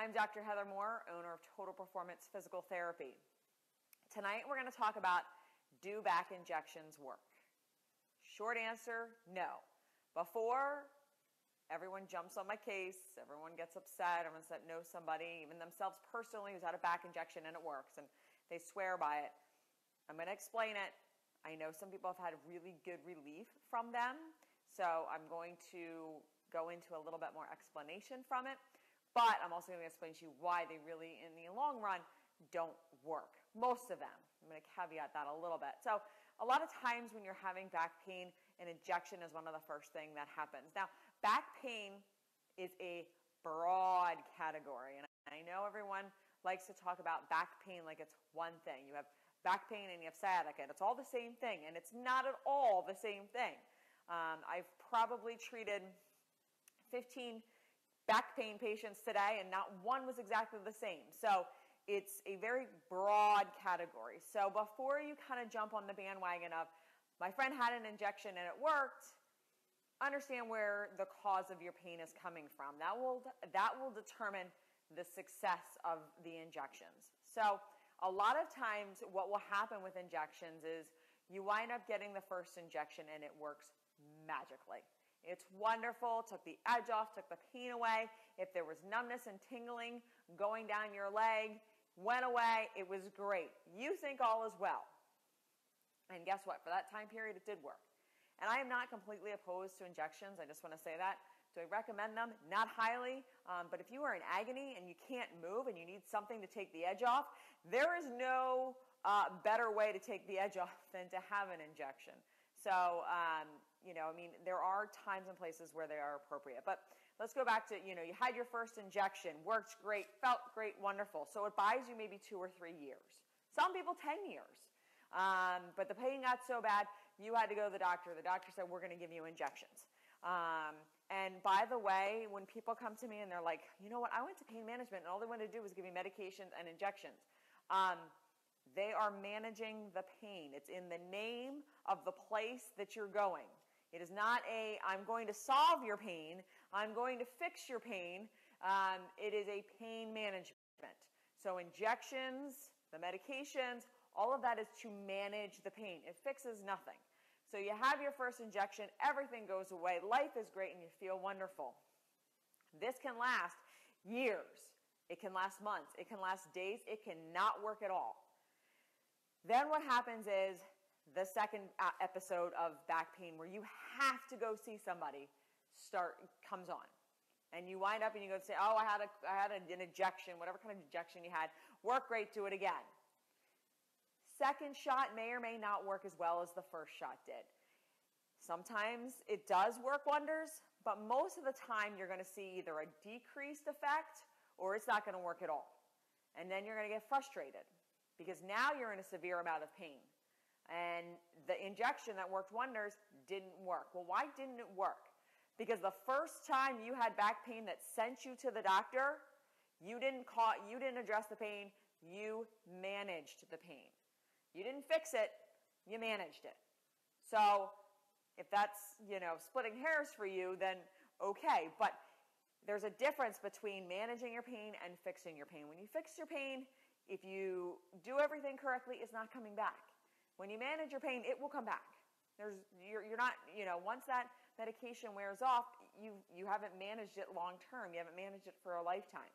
I'm Dr. Heather Moore, owner of Total Performance Physical Therapy. Tonight we're going to talk about do back injections work? Short answer no. Before, everyone jumps on my case, everyone gets upset, everyone said knows somebody, even themselves personally, who's had a back injection and it works, and they swear by it. I'm going to explain it. I know some people have had really good relief from them, so I'm going to go into a little bit more explanation from it. But I'm also going to explain to you why they really, in the long run, don't work. Most of them. I'm going to caveat that a little bit. So, a lot of times when you're having back pain, an injection is one of the first thing that happens. Now, back pain is a broad category, and I know everyone likes to talk about back pain like it's one thing. You have back pain and you have sciatica, and it's all the same thing, and it's not at all the same thing. Um, I've probably treated 15 back pain patients today, and not one was exactly the same. So it's a very broad category. So before you kind of jump on the bandwagon of, my friend had an injection and it worked, understand where the cause of your pain is coming from. That will, that will determine the success of the injections. So a lot of times what will happen with injections is you wind up getting the first injection and it works magically. It's wonderful, took the edge off, took the pain away. If there was numbness and tingling going down your leg, went away, it was great. You think all is well. And guess what? For that time period, it did work. And I am not completely opposed to injections. I just want to say that. Do I recommend them? Not highly. Um, but if you are in agony and you can't move and you need something to take the edge off, there is no uh, better way to take the edge off than to have an injection. So, um, you know, I mean, there are times and places where they are appropriate. But let's go back to, you know, you had your first injection, worked great, felt great, wonderful. So it buys you maybe two or three years. Some people, 10 years. Um, but the pain got so bad, you had to go to the doctor. The doctor said, we're going to give you injections. Um, and by the way, when people come to me and they're like, you know what, I went to pain management and all they wanted to do was give me medications and injections. Um, they are managing the pain. It's in the name of the place that you're going. It is not a, I'm going to solve your pain, I'm going to fix your pain. Um, it is a pain management. So, injections, the medications, all of that is to manage the pain. It fixes nothing. So, you have your first injection, everything goes away, life is great, and you feel wonderful. This can last years, it can last months, it can last days, it cannot work at all. Then, what happens is the second uh, episode of back pain where you have to go see somebody start comes on. And you wind up and you go say oh i had a i had an injection whatever kind of injection you had. Work great do it again. Second shot may or may not work as well as the first shot did. Sometimes it does work wonders but most of the time you're going to see either a decreased effect or it's not going to work at all. And then you're going to get frustrated because now you're in a severe amount of pain and the injection that worked wonders didn't work. Well, why didn't it work? Because the first time you had back pain that sent you to the doctor, you didn't call, you didn't address the pain, you managed the pain. You didn't fix it, you managed it. So, if that's, you know, splitting hairs for you, then okay, but there's a difference between managing your pain and fixing your pain. When you fix your pain, if you do everything correctly, it's not coming back. When you manage your pain, it will come back. There's, you're, you're not, you know, once that medication wears off, you, you haven't managed it long term. You haven't managed it for a lifetime.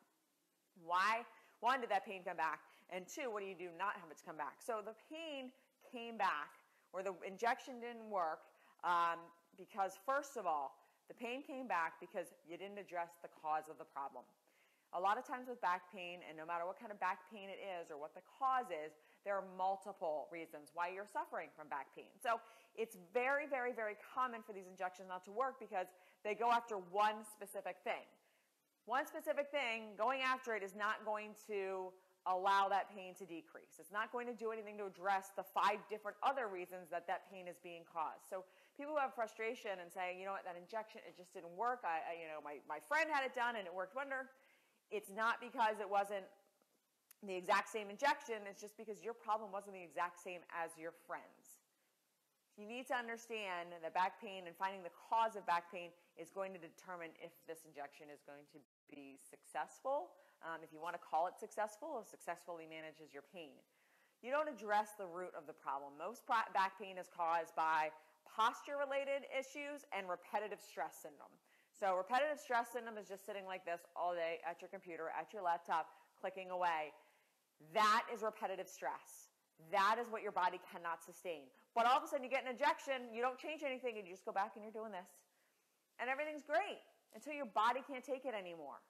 Why? One, did that pain come back? And two, what do you do not have it come back? So the pain came back, or the injection didn't work, um, because first of all, the pain came back because you didn't address the cause of the problem. A lot of times with back pain, and no matter what kind of back pain it is or what the cause is, there are multiple reasons why you're suffering from back pain. So it's very, very, very common for these injections not to work because they go after one specific thing. One specific thing, going after it is not going to allow that pain to decrease. It's not going to do anything to address the five different other reasons that that pain is being caused. So people who have frustration and saying, you know what, that injection, it just didn't work. I, I you know, my, my friend had it done and it worked wonder. It's not because it wasn't the exact same injection, it's just because your problem wasn't the exact same as your friend's. You need to understand that back pain and finding the cause of back pain is going to determine if this injection is going to be successful um, if you want to call it successful, it successfully manages your pain. You don't address the root of the problem. Most back pain is caused by posture related issues and repetitive stress syndrome. So, repetitive stress syndrome is just sitting like this all day at your computer, at your laptop, clicking away. That is repetitive stress. That is what your body cannot sustain. But all of a sudden you get an injection, you don't change anything, and you just go back and you're doing this. And everything's great until your body can't take it anymore.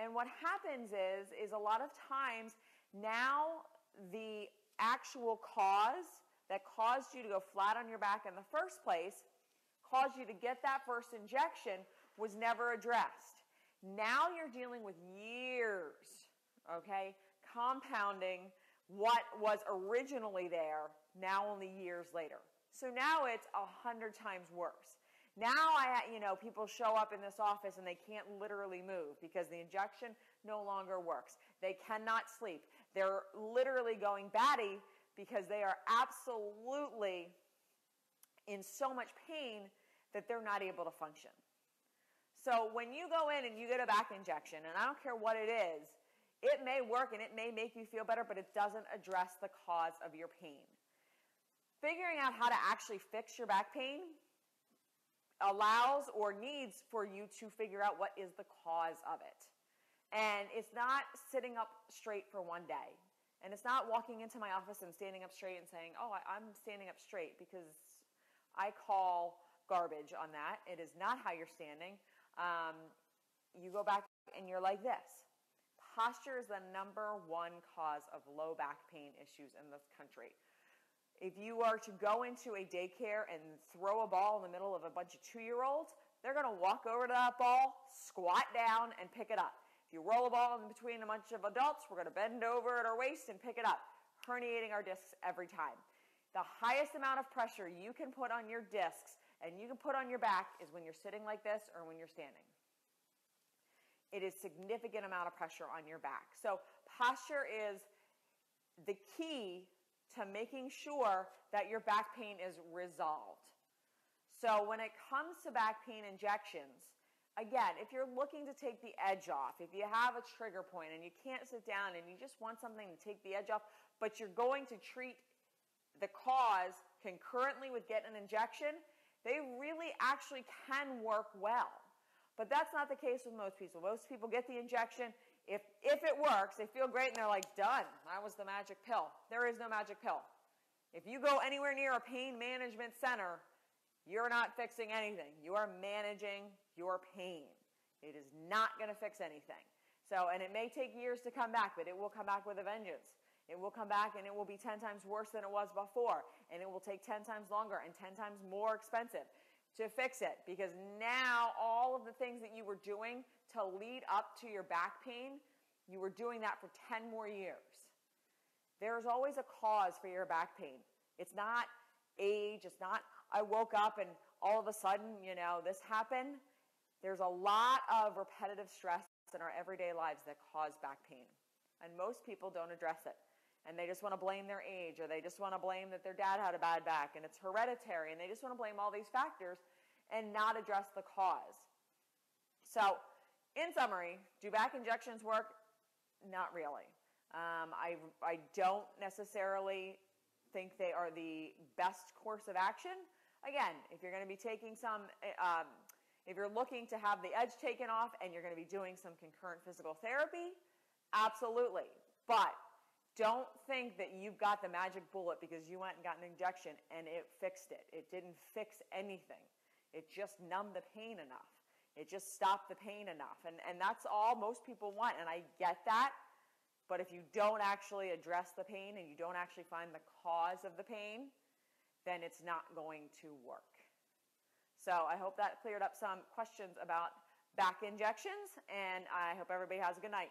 And what happens is, is a lot of times now the actual cause that caused you to go flat on your back in the first place, caused you to get that first injection, was never addressed. Now you're dealing with years, okay, compounding what was originally there now only years later. So now it's a hundred times worse. Now I, you know, people show up in this office and they can't literally move because the injection no longer works. They cannot sleep. They're literally going batty because they are absolutely in so much pain that they're not able to function. So when you go in and you get a back injection, and I don't care what it is, it may work and it may make you feel better, but it doesn't address the cause of your pain. Figuring out how to actually fix your back pain allows or needs for you to figure out what is the cause of it. And it's not sitting up straight for one day. And it's not walking into my office and standing up straight and saying, oh, I, am standing up straight because I call garbage on that. It is not how you're standing. Um, you go back and you're like this posture is the number one cause of low back pain issues in this country. If you are to go into a daycare and throw a ball in the middle of a bunch of two year olds, they're going to walk over to that ball, squat down, and pick it up. If you roll a ball in between a bunch of adults, we're going to bend over at our waist and pick it up, herniating our discs every time. The highest amount of pressure you can put on your discs and you can put on your back is when you're sitting like this or when you're standing it is significant amount of pressure on your back. So posture is the key to making sure that your back pain is resolved. So when it comes to back pain injections, again, if you're looking to take the edge off, if you have a trigger point and you can't sit down and you just want something to take the edge off, but you're going to treat the cause concurrently with getting an injection, they really actually can work well. But that's not the case with most people. Most people get the injection. If, if it works, they feel great and they're like, done. That was the magic pill. There is no magic pill. If you go anywhere near a pain management center, you're not fixing anything. You are managing your pain. It is not going to fix anything. So, and it may take years to come back, but it will come back with a vengeance. It will come back and it will be 10 times worse than it was before. And it will take 10 times longer and 10 times more expensive to fix it because now all of the things that you were doing to lead up to your back pain, you were doing that for 10 more years. There's always a cause for your back pain. It's not age, it's not I woke up and all of a sudden, you know, this happened. There's a lot of repetitive stress in our everyday lives that cause back pain. And most people don't address it and they just want to blame their age or they just want to blame that their dad had a bad back and it's hereditary and they just want to blame all these factors and not address the cause. So, in summary, do back injections work? Not really. Um, I, I don't necessarily think they are the best course of action. Again, if you're going to be taking some, um, if you're looking to have the edge taken off and you're going to be doing some concurrent physical therapy, absolutely. But don't think that you've got the magic bullet because you went and got an injection and it fixed it. It didn't fix anything. It just numbed the pain enough. It just stopped the pain enough. And, and that's all most people want. And I get that. But if you don't actually address the pain and you don't actually find the cause of the pain, then it's not going to work. So I hope that cleared up some questions about back injections, and I hope everybody has a good night.